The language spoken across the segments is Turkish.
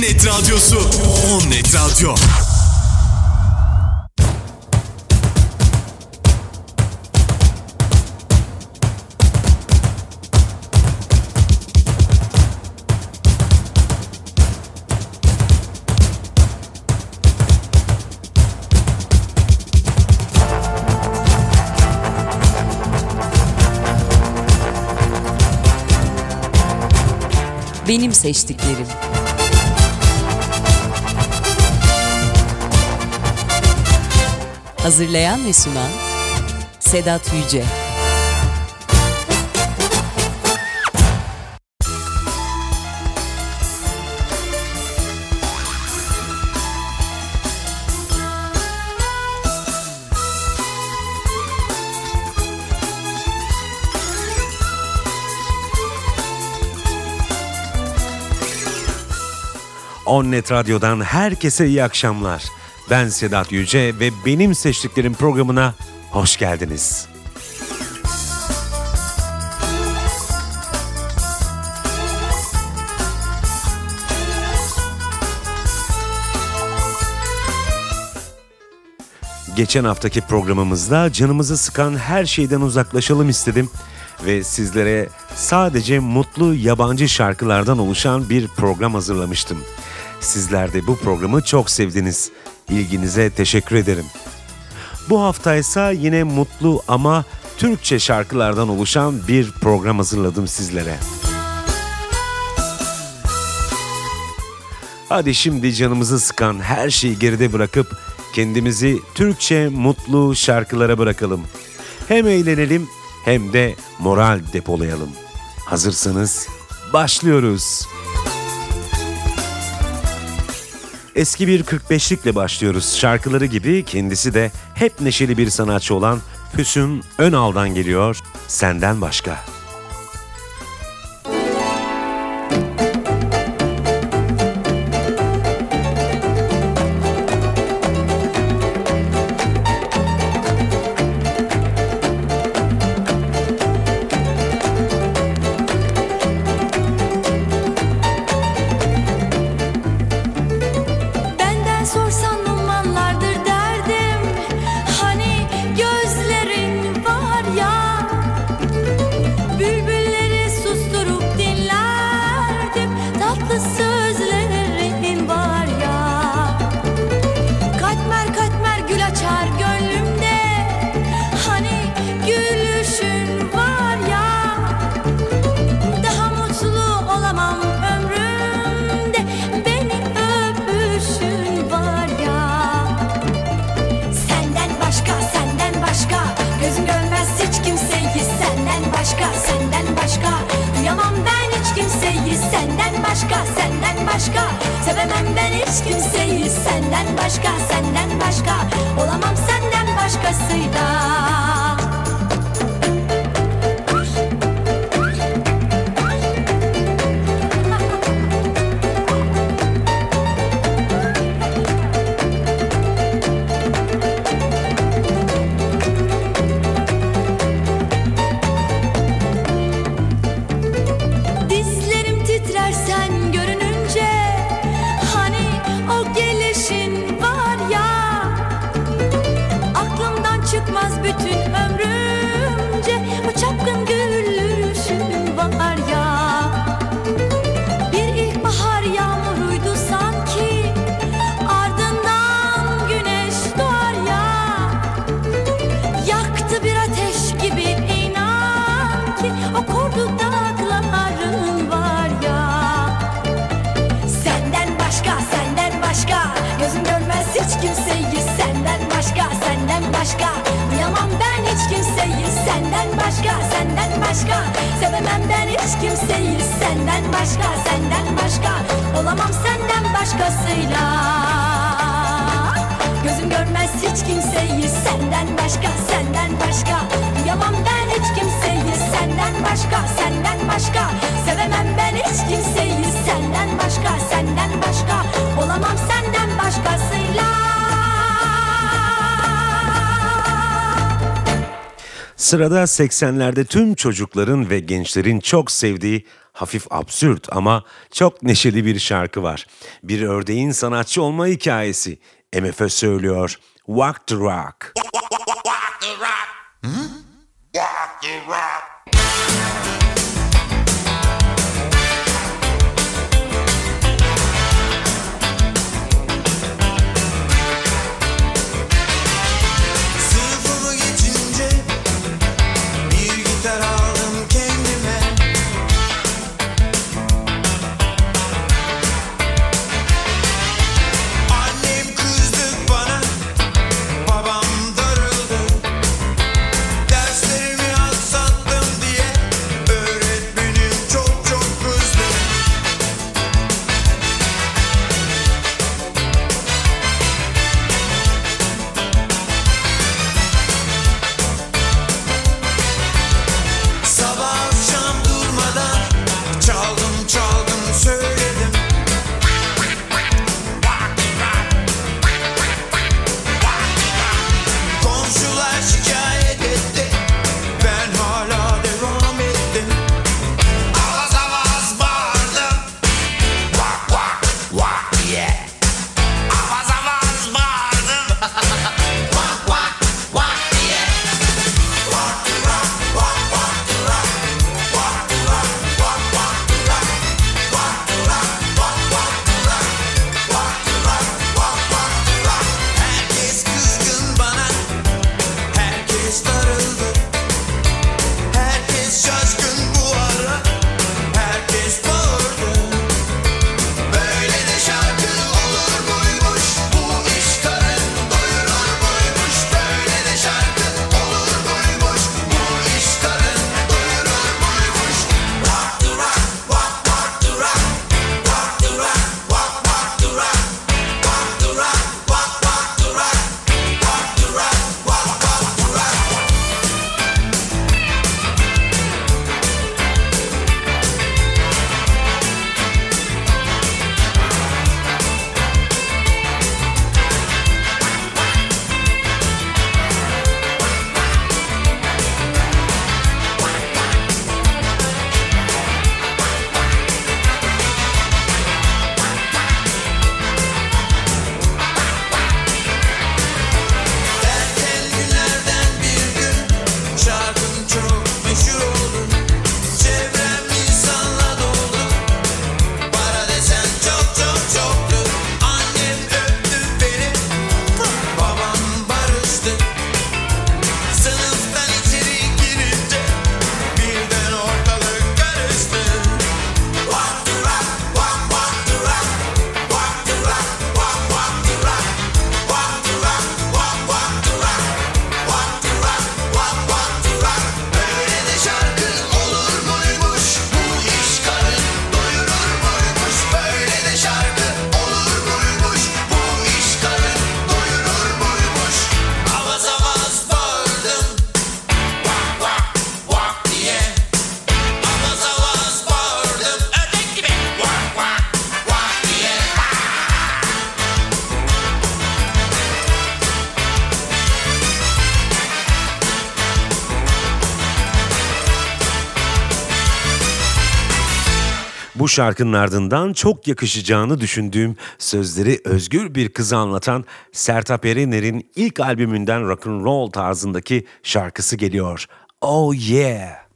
On Net Radyosu. On Net Radyo. Benim seçtiklerim. Hazırlayan ve sunan Sedat Yüce. Onnet Radyo'dan herkese iyi akşamlar. Ben Sedat Yüce ve benim seçtiklerim programına hoş geldiniz. Geçen haftaki programımızda canımızı sıkan her şeyden uzaklaşalım istedim ve sizlere sadece mutlu yabancı şarkılardan oluşan bir program hazırlamıştım. Sizler de bu programı çok sevdiniz. İlginize teşekkür ederim. Bu hafta ise yine mutlu ama Türkçe şarkılardan oluşan bir program hazırladım sizlere. Hadi şimdi canımızı sıkan her şeyi geride bırakıp kendimizi Türkçe mutlu şarkılara bırakalım. Hem eğlenelim hem de moral depolayalım. Hazırsanız başlıyoruz. Eski bir 45'likle başlıyoruz. Şarkıları gibi kendisi de hep neşeli bir sanatçı olan Füsun Önal'dan geliyor. Senden başka. Kimseyi Senden başka, senden başka Olamam senden başkasıyla. Gözüm görmez hiç kimseyi Senden başka, senden başka. Duyamam ben hiç kimseyi Senden başka, senden başka Sırada 80'lerde tüm çocukların ve gençlerin çok sevdiği hafif absürt ama çok neşeli bir şarkı var. Bir ördeğin sanatçı olma hikayesi. MFÖ söylüyor. Walk the Rock. Walk the Rock. Hmm? Walk the Rock. şarkının ardından çok yakışacağını düşündüğüm sözleri özgür bir kıza anlatan Sertab Erener'in ilk albümünden rock and roll tarzındaki şarkısı geliyor. Oh yeah!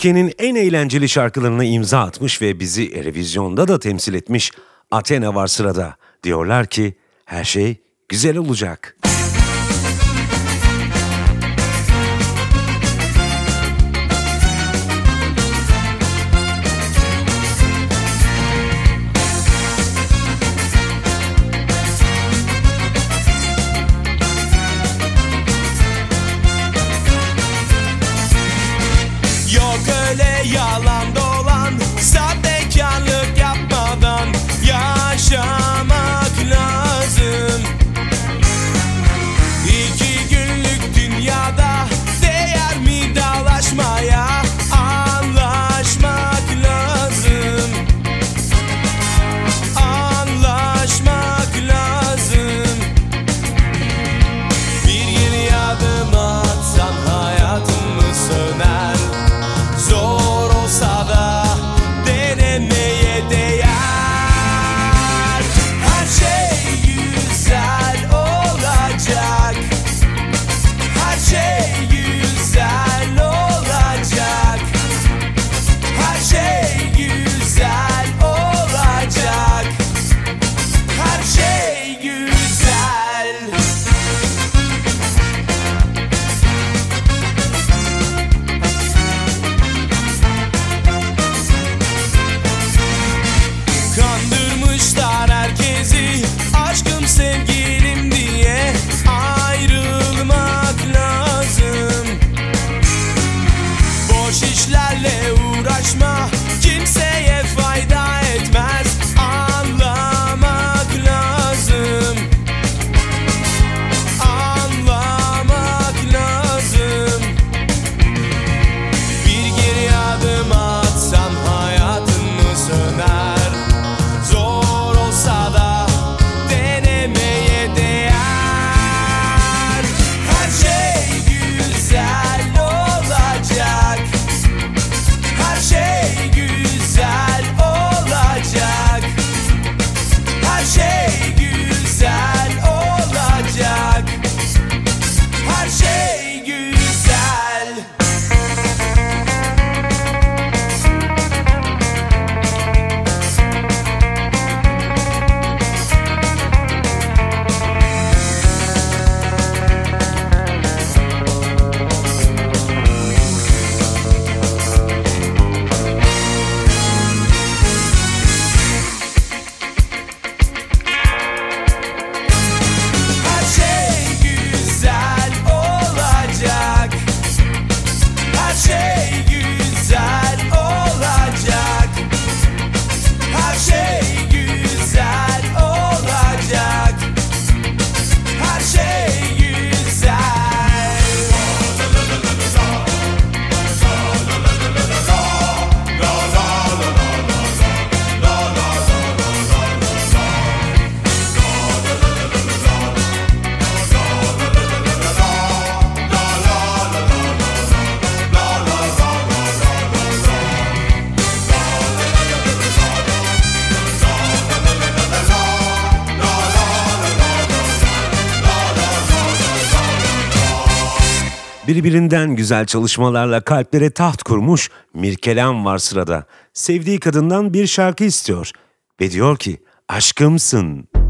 Türkiye'nin en eğlenceli şarkılarına imza atmış ve bizi Erevizyon'da da temsil etmiş Athena var sırada. Diyorlar ki her şey güzel olacak. Müzik birbirinden güzel çalışmalarla kalplere taht kurmuş Mirkelam var sırada. Sevdiği kadından bir şarkı istiyor ve diyor ki aşkımsın.''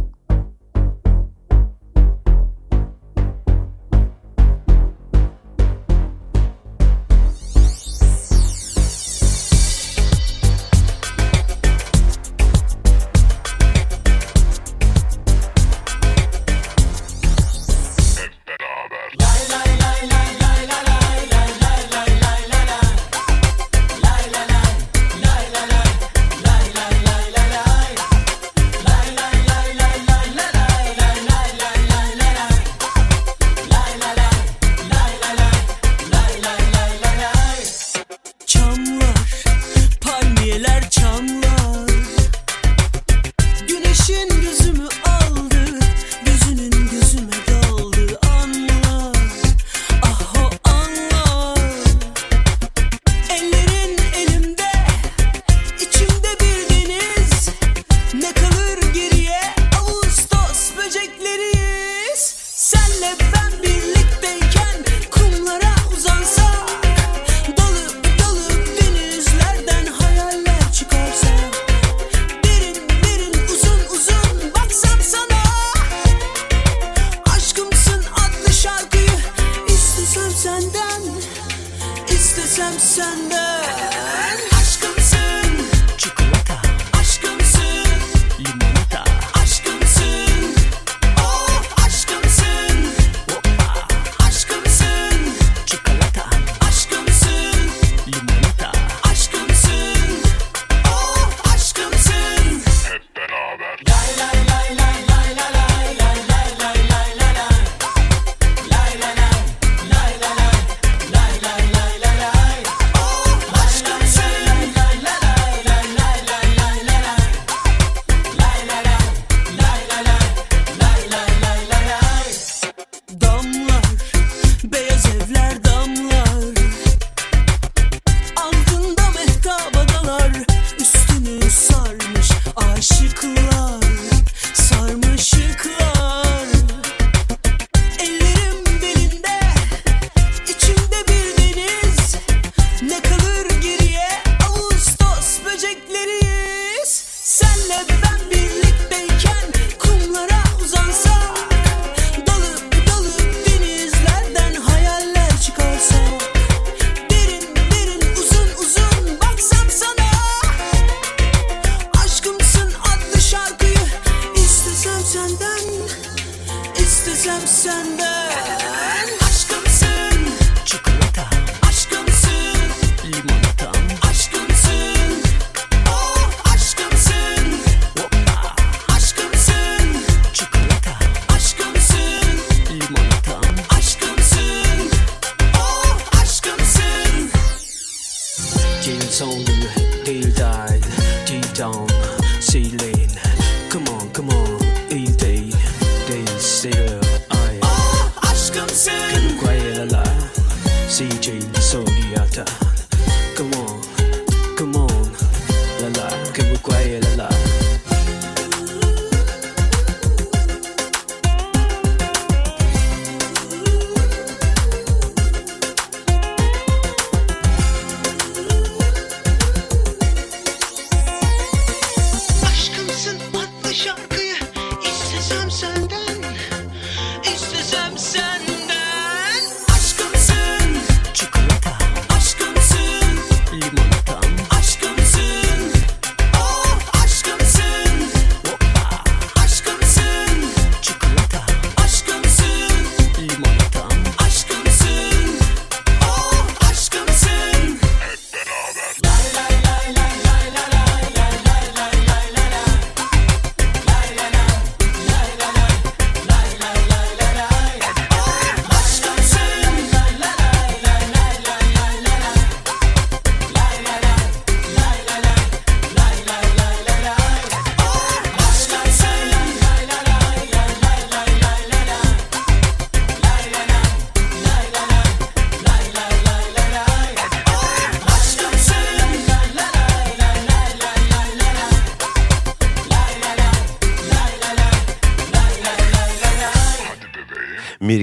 变成了黑地带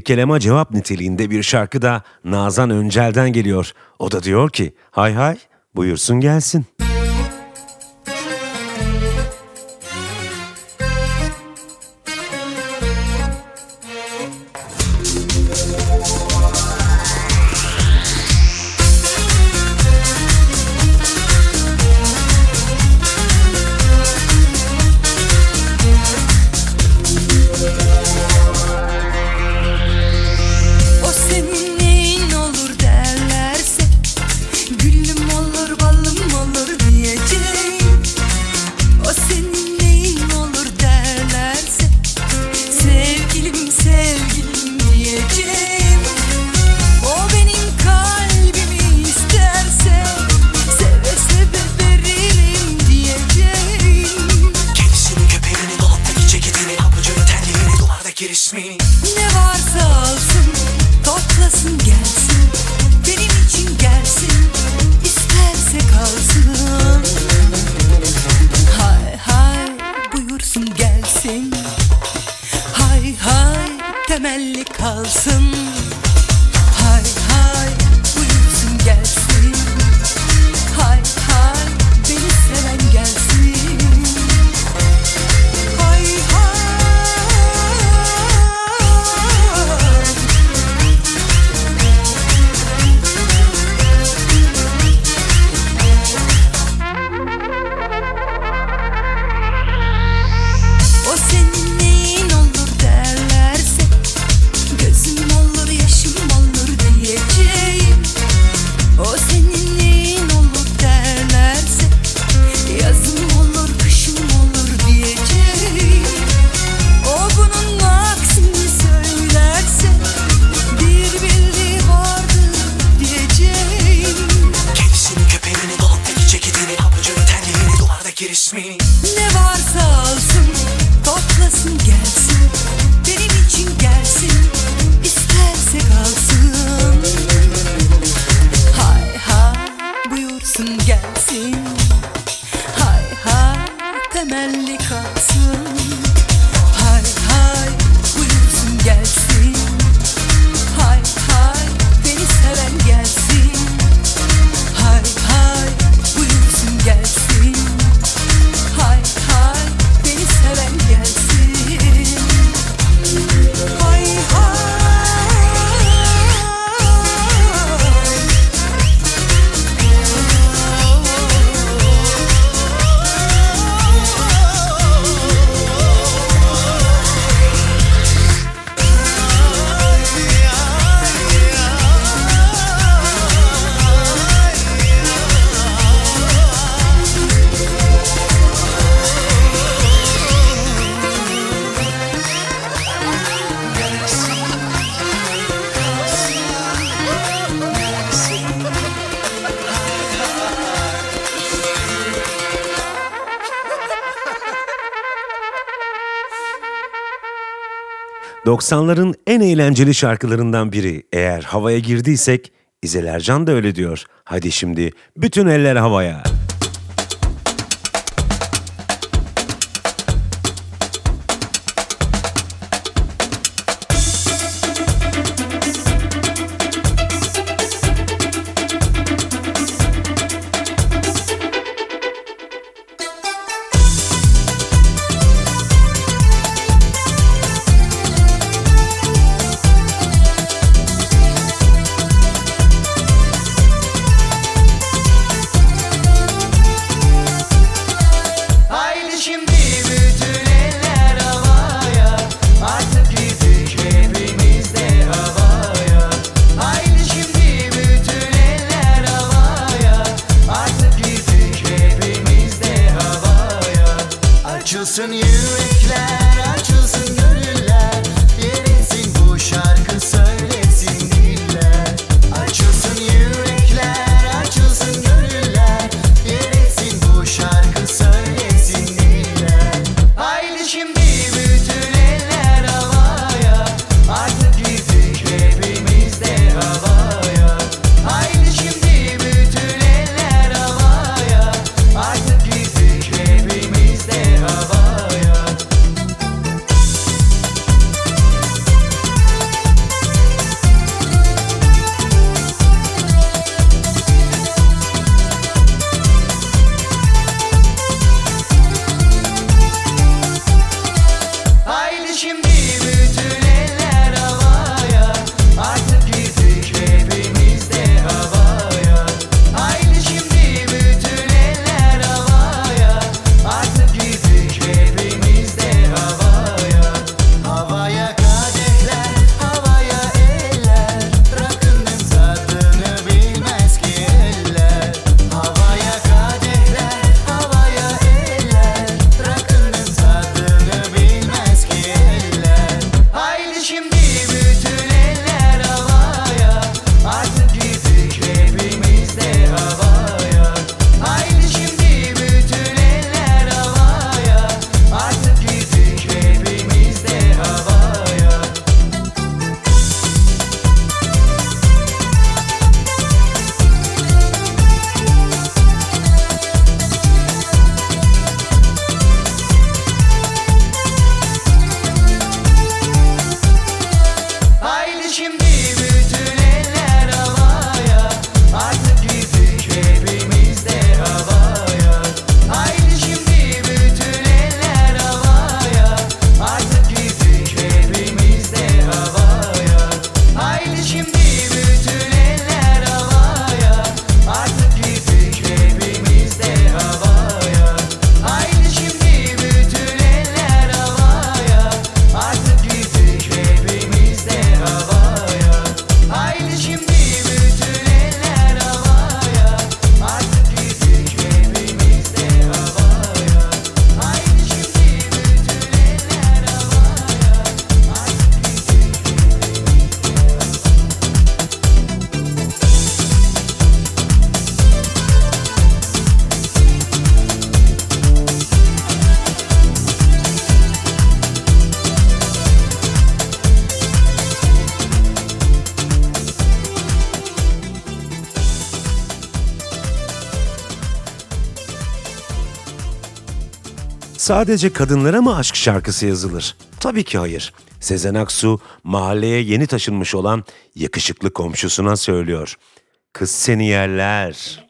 kelam'a cevap niteliğinde bir şarkı da Nazan Öncel'den geliyor. O da diyor ki hay hay buyursun gelsin. 90'ların en eğlenceli şarkılarından biri. Eğer havaya girdiysek İzel Ercan da öyle diyor. Hadi şimdi bütün eller havaya. and you. Sadece kadınlara mı aşk şarkısı yazılır? Tabii ki hayır. Sezen Aksu mahalleye yeni taşınmış olan yakışıklı komşusuna söylüyor. Kız seni yerler.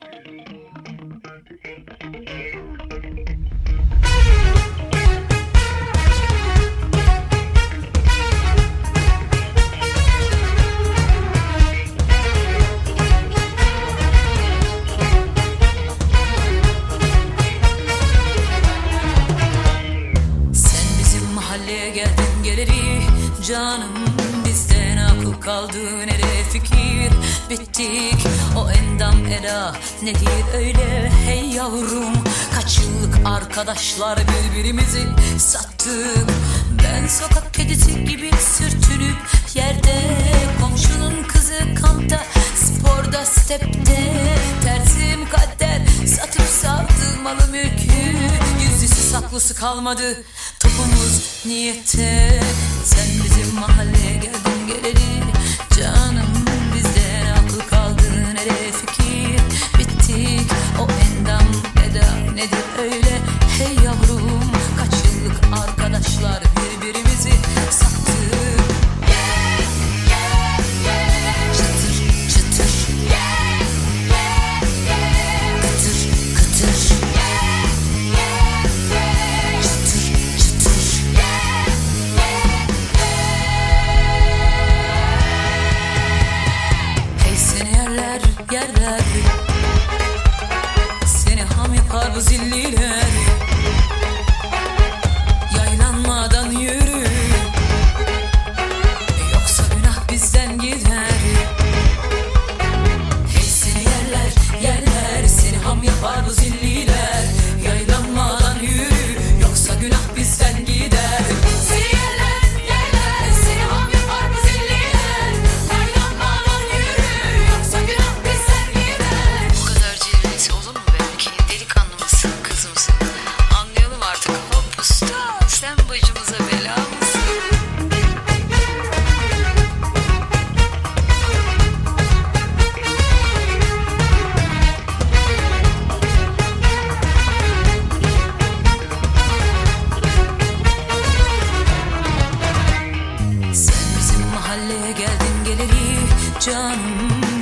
nedir öyle hey yavrum? Kaç yıllık arkadaşlar birbirimizi sattık. Ben sokak kedisi gibi sürtünüp yerde Komşunun kızı kampta sporda stepte. Tersim kader satıp sattığım malı mülkü. Yüzlüsü saklısı kalmadı topumuz niyette Sen bizim mahalleye geldin geleli canım nedir öyle? geceli canım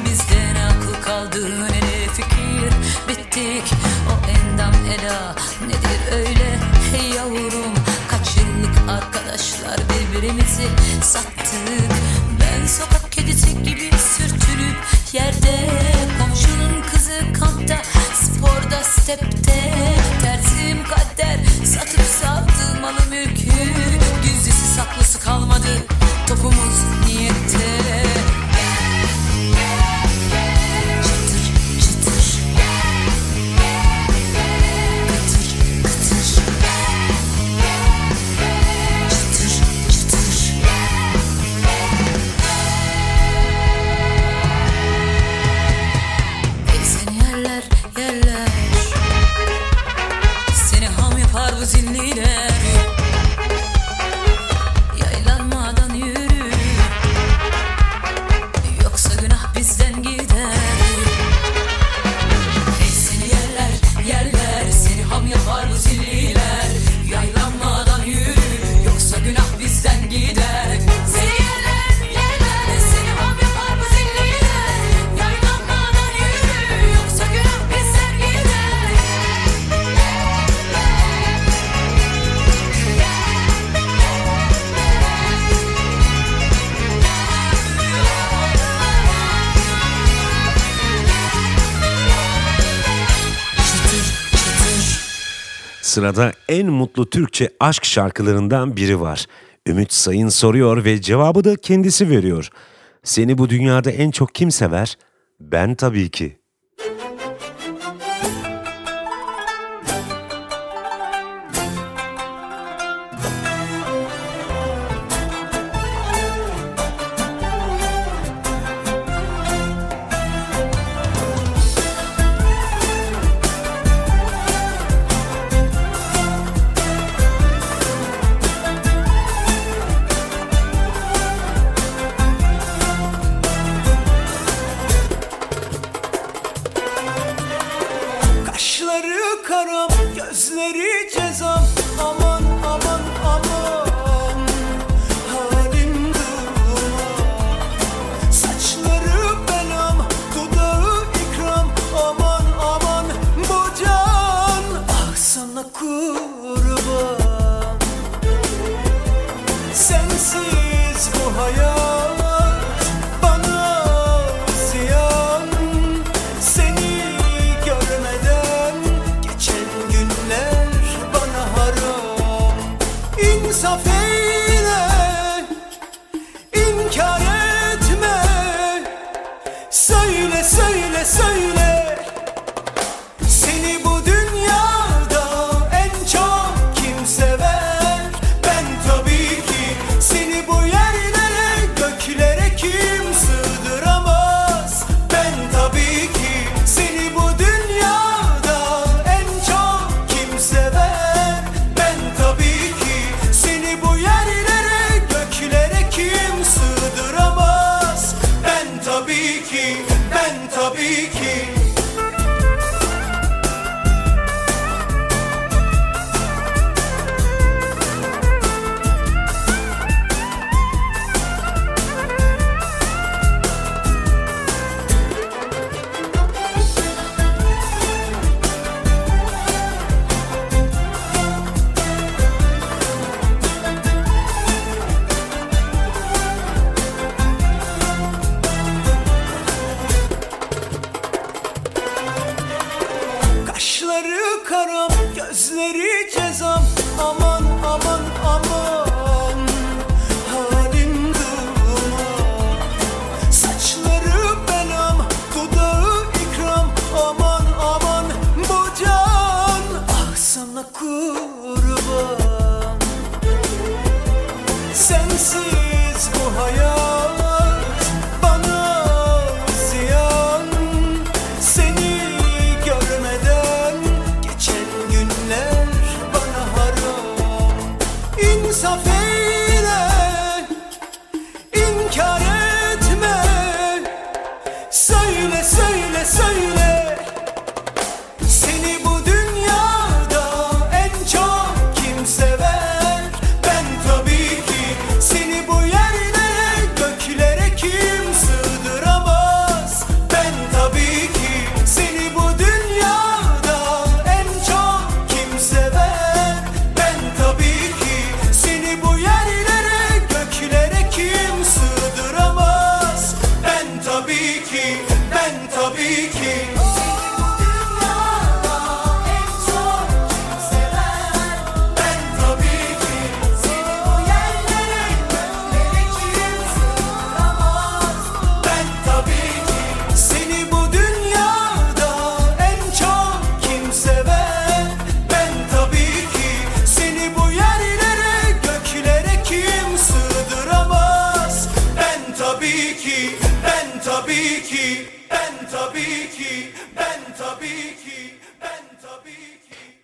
Bizden akıl kaldı ne de fikir Bittik o endam ela nedir öyle? Hey yavrum Kaç yıllık arkadaşlar birbirimizi sattık Ben sokak kedisi gibi sürtülüp yerde Komşunun kızı kampta sporda stepte sırada en mutlu Türkçe aşk şarkılarından biri var. Ümit Sayın soruyor ve cevabı da kendisi veriyor. Seni bu dünyada en çok kim sever? Ben tabii ki.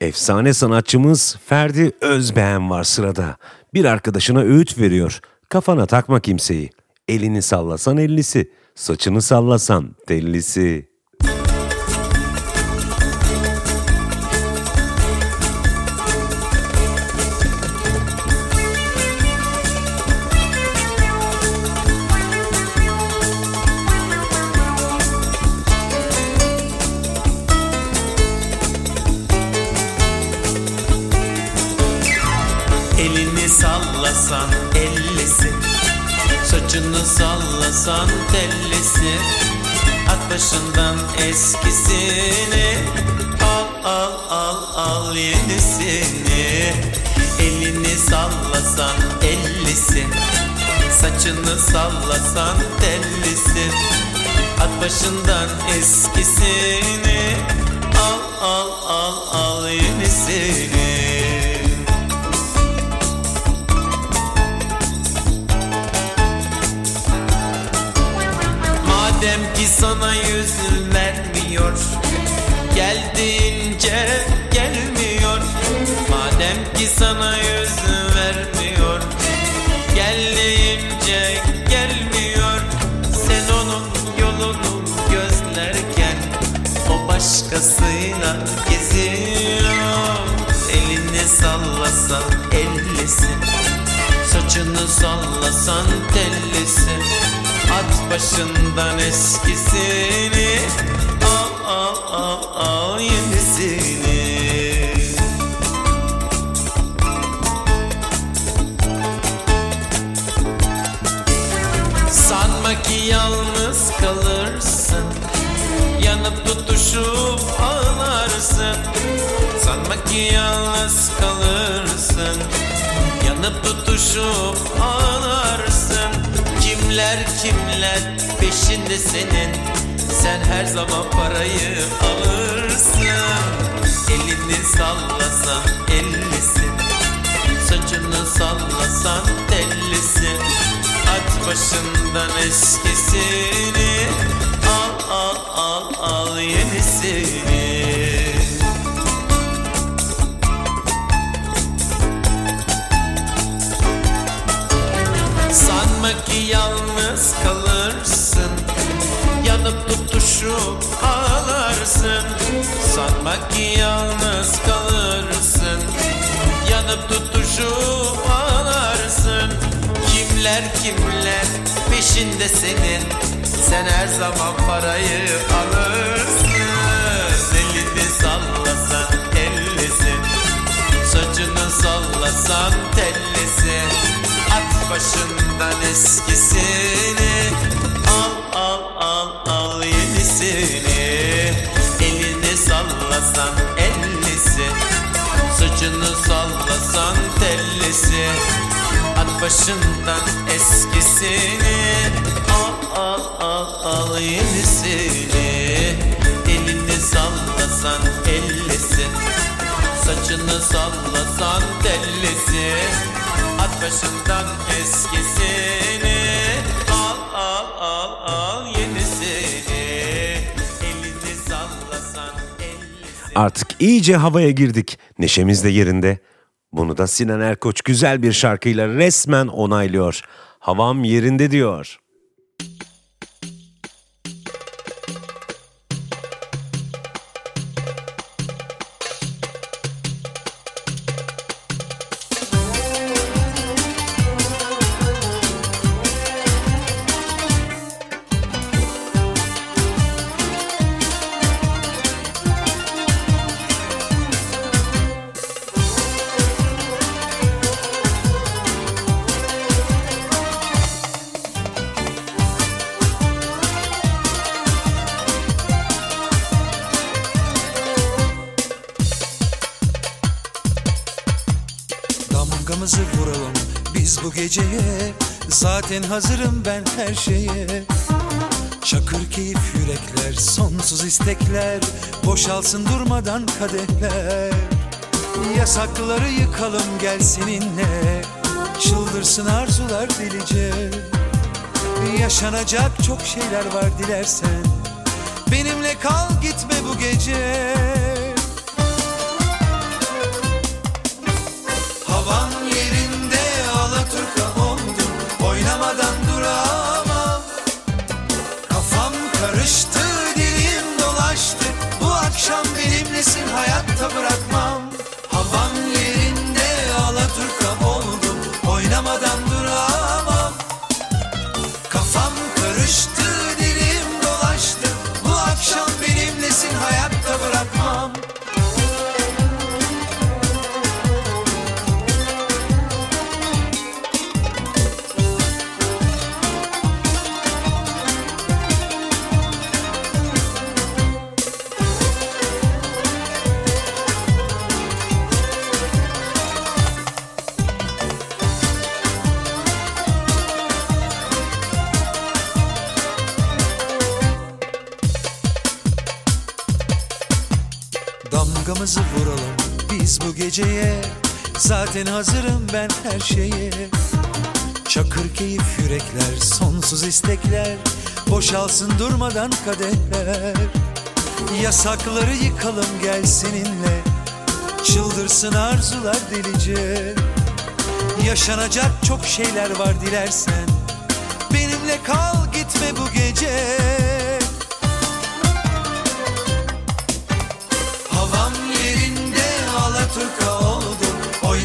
Efsane sanatçımız Ferdi Özbeğen var sırada. Bir arkadaşına öğüt veriyor. Kafana takma kimseyi. Elini sallasan ellisi, saçını sallasan tellisi. Saçını sallasan tellisi At başından eskisini başkasıyla geziyor. Elini sallasan ellisin Saçını sallasan tellisi At başından eskisini. Al al al al yenisini ki yalnız kalırsın. Yanıp tutuşup ağlarsın. Kimler kimler peşinde senin? Sen her zaman parayı alırsın. Elini sallasan ellisin. Saçını sallasan tellisin. At başından eskisini. Al al al al yenisini tutuşup ağlarsın. Sanma ki yalnız kalırsın. Yanıp tutuşup ağlarsın. Kimler kimler peşinde senin? Sen her zaman parayı alırsın. Elini sallasan ellisin Saçını sallasan tellisi At başından eskisini. Al al al al yüzünü Elini sallasan ellisi Saçını sallasan tellisi. At başından eskisini Al al al al yenisini. Elini sallasan ellisi Saçını sallasan tellisi. At başından eskisini Artık iyice havaya girdik. Neşemiz de yerinde. Bunu da Sinan Erkoç güzel bir şarkıyla resmen onaylıyor. Havam yerinde diyor. Zaten hazırım ben her şeye. Çakır keyif yürekler, sonsuz istekler Boşalsın durmadan kadehler. Yasakları yıkalım gel seninle. Çıldırsın arzular delice. Yaşanacak çok şeyler var dilersen. Benimle kal gitme bu gece Damgamızı vuralım biz bu geceye. Zaten hazırım ben her şeye. Çakır keyif yürekler, sonsuz istekler Boşalsın durmadan kadehler Yasakları yıkalım gel seninle. Çıldırsın arzular delice. Yaşanacak çok şeyler var dilersen. Benimle kal gitme bu gece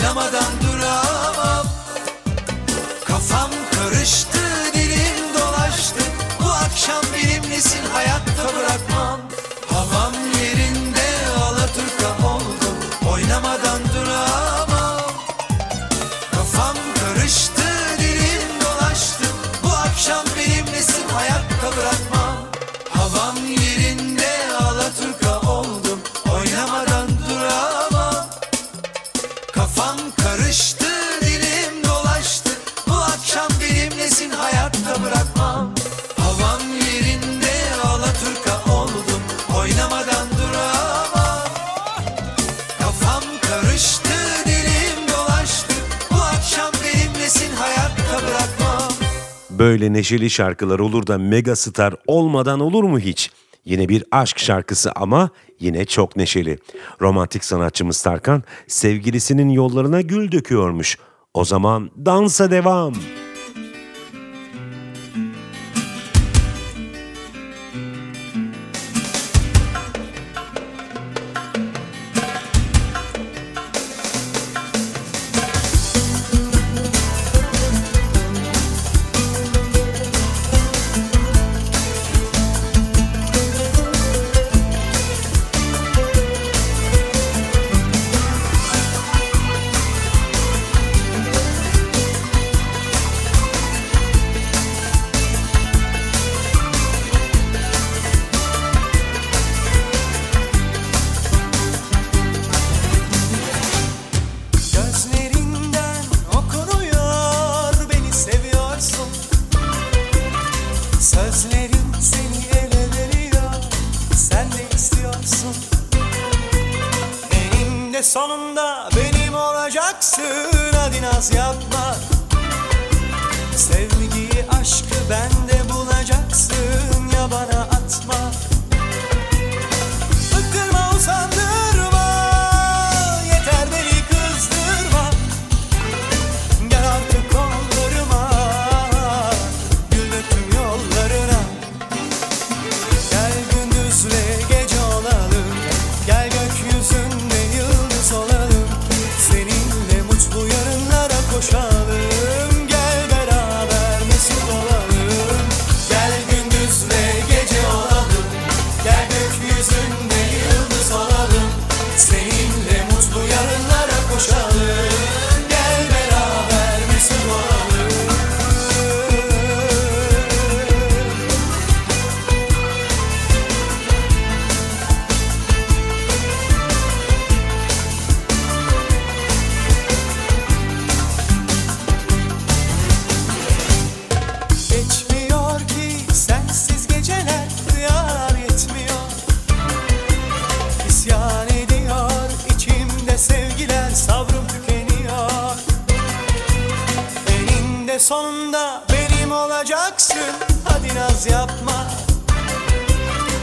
Oynamadan Böyle neşeli şarkılar olur da mega star olmadan olur mu hiç? Yine bir aşk şarkısı ama yine çok neşeli. Romantik sanatçımız Tarkan sevgilisinin yollarına gül döküyormuş. O zaman dansa devam. sonunda benim olacaksın. Hadi naz yapma.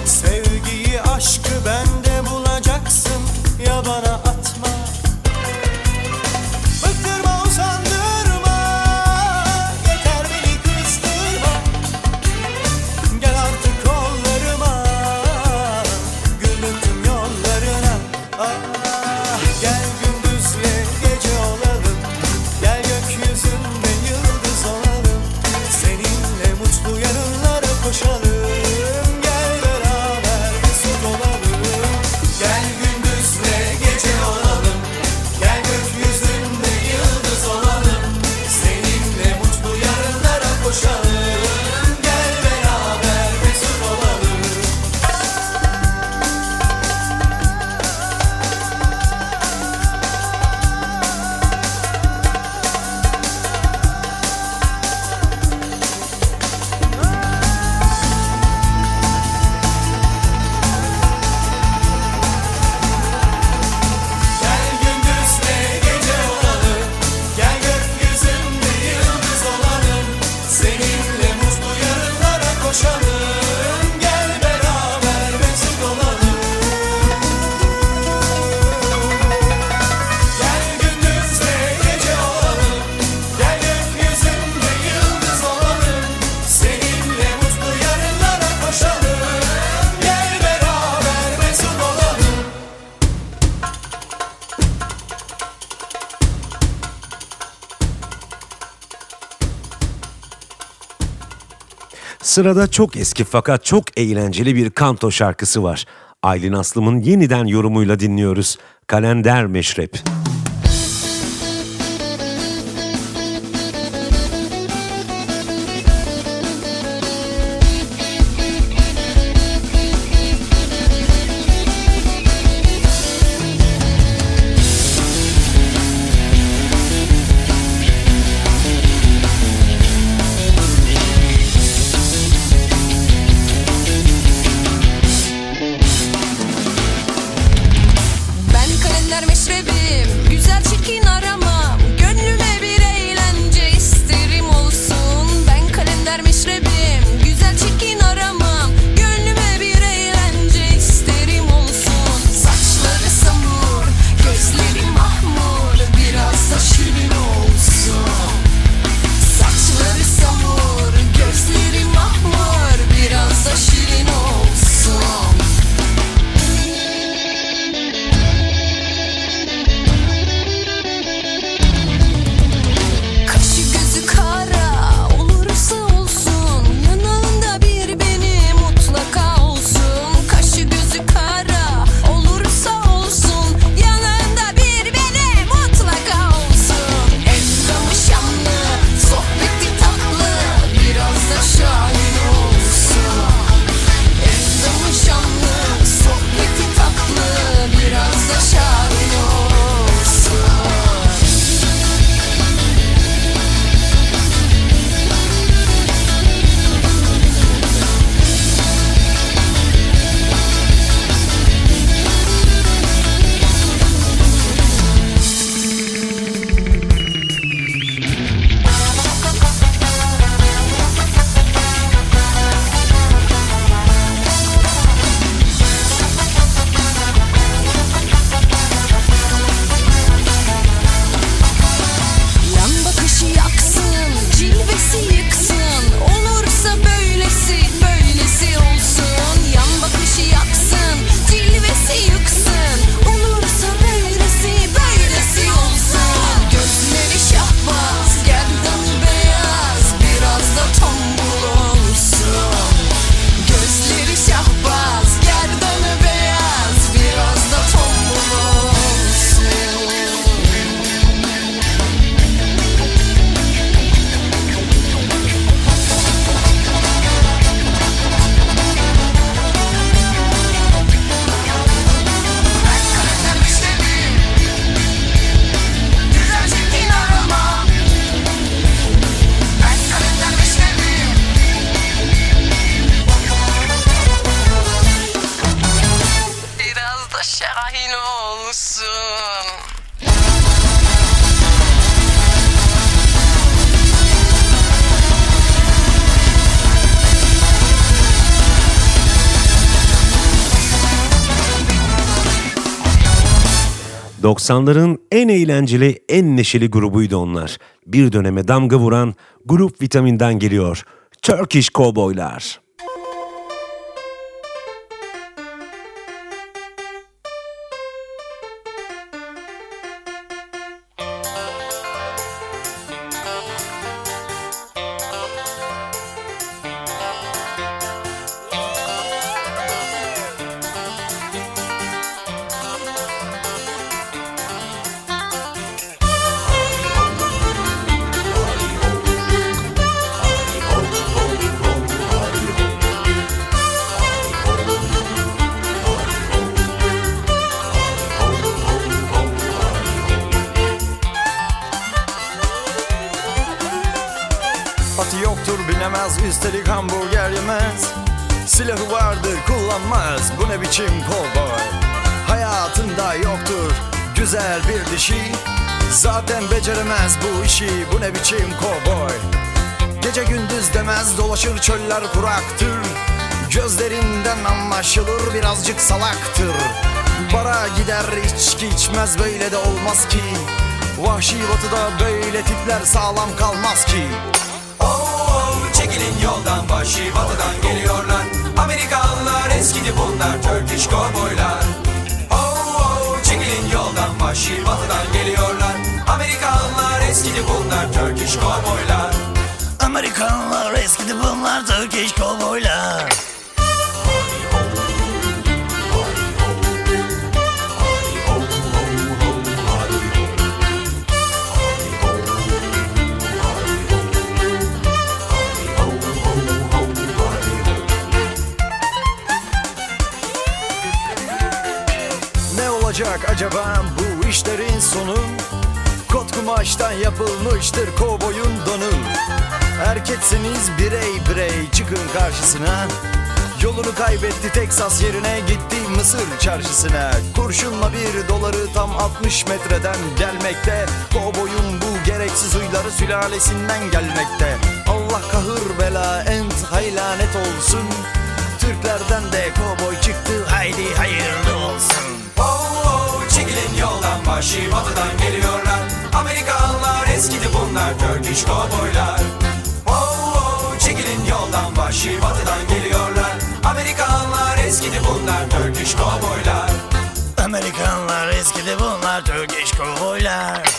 Sevgiyi aşkı bende bulacaksın. Ya bana at Sırada çok eski fakat çok eğlenceli bir kanto şarkısı var. Aylin Aslım'ın yeniden yorumuyla dinliyoruz. Kalender Meşrep. Müzik 90'ların en eğlenceli, en neşeli grubuydu onlar. Bir döneme damga vuran grup vitaminden geliyor. Turkish Cowboylar. Üstelik hamburger yemez. Silahı vardır kullanmaz. Bu ne biçim kovboy? Hayatında yoktur güzel bir dişi. Zaten beceremez bu işi bu ne biçim kovboy? Gece gündüz demez dolaşır çöller kuraktır. Gözlerinden anlaşılır birazcık salaktır. Bara gider içki içmez böyle de olmaz ki. Vahşi batıda böyle tipler sağlam kalmaz ki yoldan vahşi batıdan geliyorlar. Amerikalılar eskidi bunlar Turkish kovboylar Oh, oh, çekilin yoldan vahşi batıdan geliyorlar. Amerikalılar eskidi bunlar Turkish kovboylar Amerikanlar eskidi bunlar Turkish kovboylar olacak acaba bu işlerin sonu? Kot kumaştan yapılmıştır kovboyun donu. Erkekseniz birey birey çıkın karşısına. Yolunu kaybetti Teksas yerine gitti Mısır çarşısına. Kurşunla bir doları tam 60 metreden gelmekte. Kovboyun bu gereksiz huyları sülalesinden gelmekte. Allah kahır bela ent haylanet olsun. Türklerden de kovboy çıktı haydi hayırlı olsun. Oh, vahşi batıdan geliyorlar. Amerikalılar eskidi bunlar Turkish kovboylar Oh, oh, çekilin yoldan vahşi batıdan geliyorlar. Amerikalılar eskidi bunlar Turkish kovboylar Amerikanlar eskidi bunlar Turkish kovboylar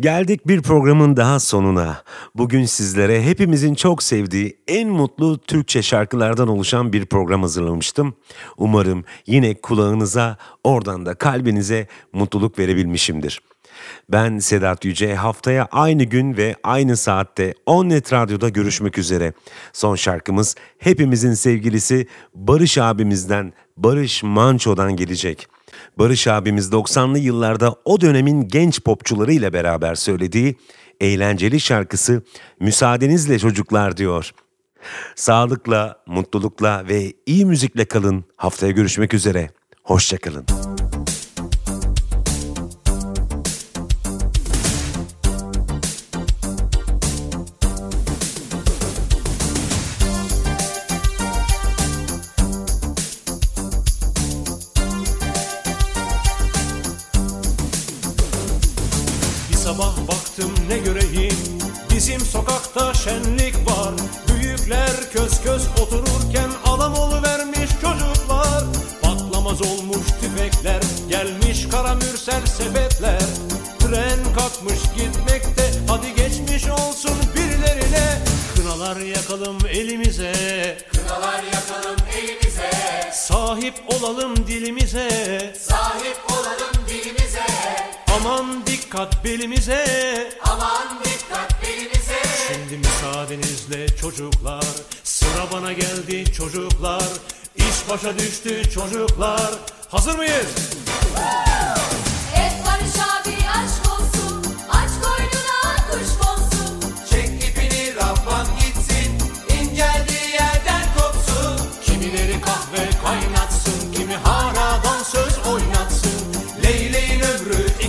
Geldik bir programın daha sonuna. Bugün sizlere hepimizin çok sevdiği en mutlu Türkçe şarkılardan oluşan bir program hazırlamıştım. Umarım yine kulağınıza, oradan da kalbinize mutluluk verebilmişimdir. Ben Sedat Yüce haftaya aynı gün ve aynı saatte Onnet Radyo'da görüşmek üzere. Son şarkımız hepimizin sevgilisi Barış abimizden Barış Manço'dan gelecek. Barış abimiz 90'lı yıllarda o dönemin genç popçularıyla beraber söylediği eğlenceli şarkısı Müsaadenizle Çocuklar diyor. Sağlıkla, mutlulukla ve iyi müzikle kalın. Haftaya görüşmek üzere. Hoşçakalın. kalın.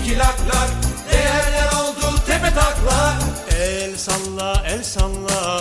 iki lak Değerler oldu tepe takla El salla el salla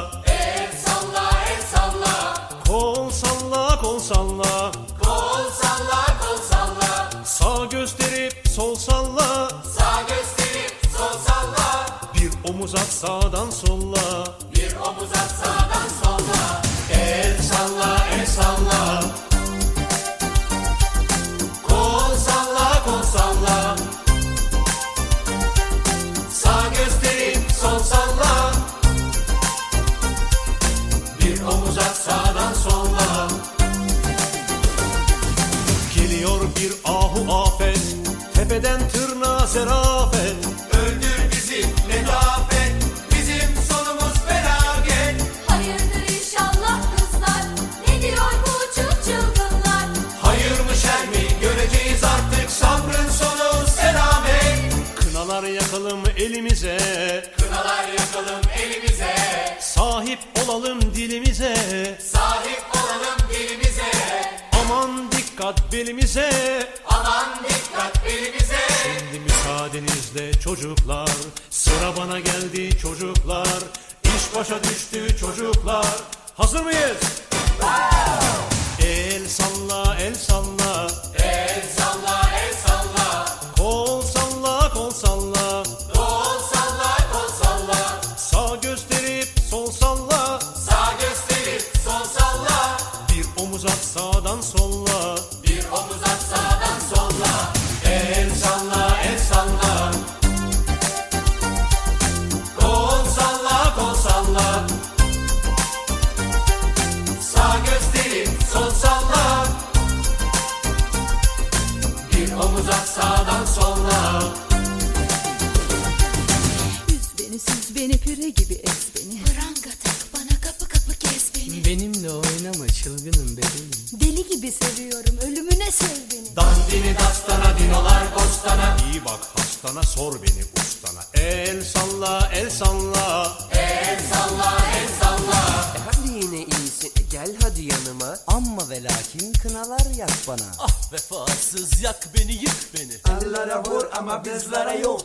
sor beni ustana. El salla, el salla. El salla, el salla. E hadi yine iyisin, e gel hadi yanıma. Amma ve lakin kınalar yak bana. Ah vefasız yak beni, yık beni. Ellara vur ama bizlere yok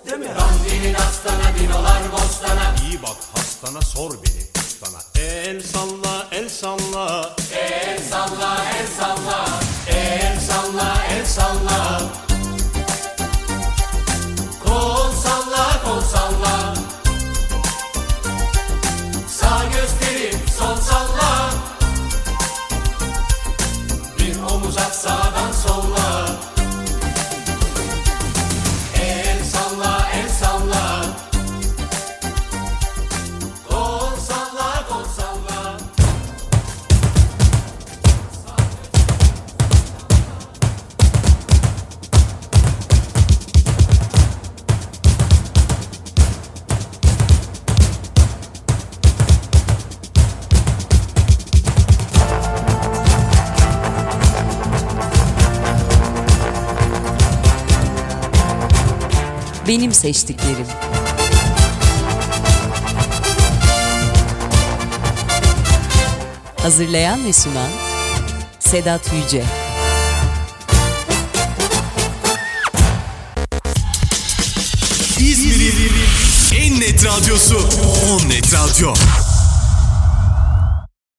seçtiklerim. Hazırlayan ve sunan Sedat Yüce. İzmir'in en net radyosu On Net Radyo.